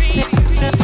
Ladies.